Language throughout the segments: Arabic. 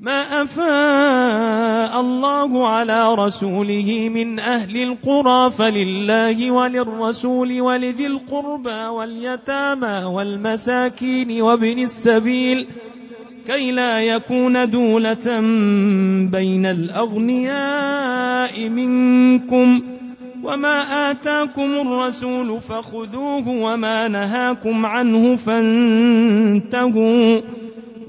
ما أفاء الله على رسوله من أهل القرى فلله وللرسول ولذي القربى واليتامى والمساكين وابن السبيل كي لا يكون دولة بين الأغنياء منكم وما آتاكم الرسول فخذوه وما نهاكم عنه فانتهوا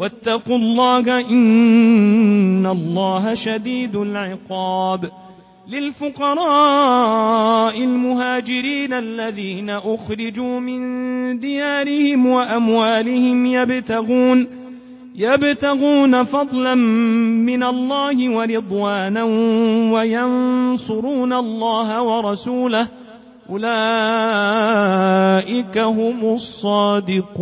واتقوا الله إن الله شديد العقاب. للفقراء المهاجرين الذين أخرجوا من ديارهم وأموالهم يبتغون يبتغون فضلا من الله ورضوانا وينصرون الله ورسوله. أولئك هم الصادقون.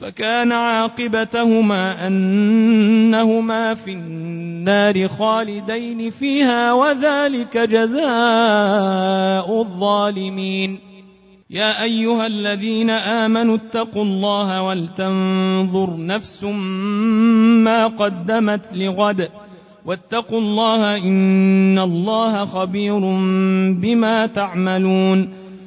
فكان عاقبتهما أنهما في النار خالدين فيها وذلك جزاء الظالمين. يا أيها الذين آمنوا اتقوا الله ولتنظر نفس ما قدمت لغد. واتقوا الله إن الله خبير بما تعملون.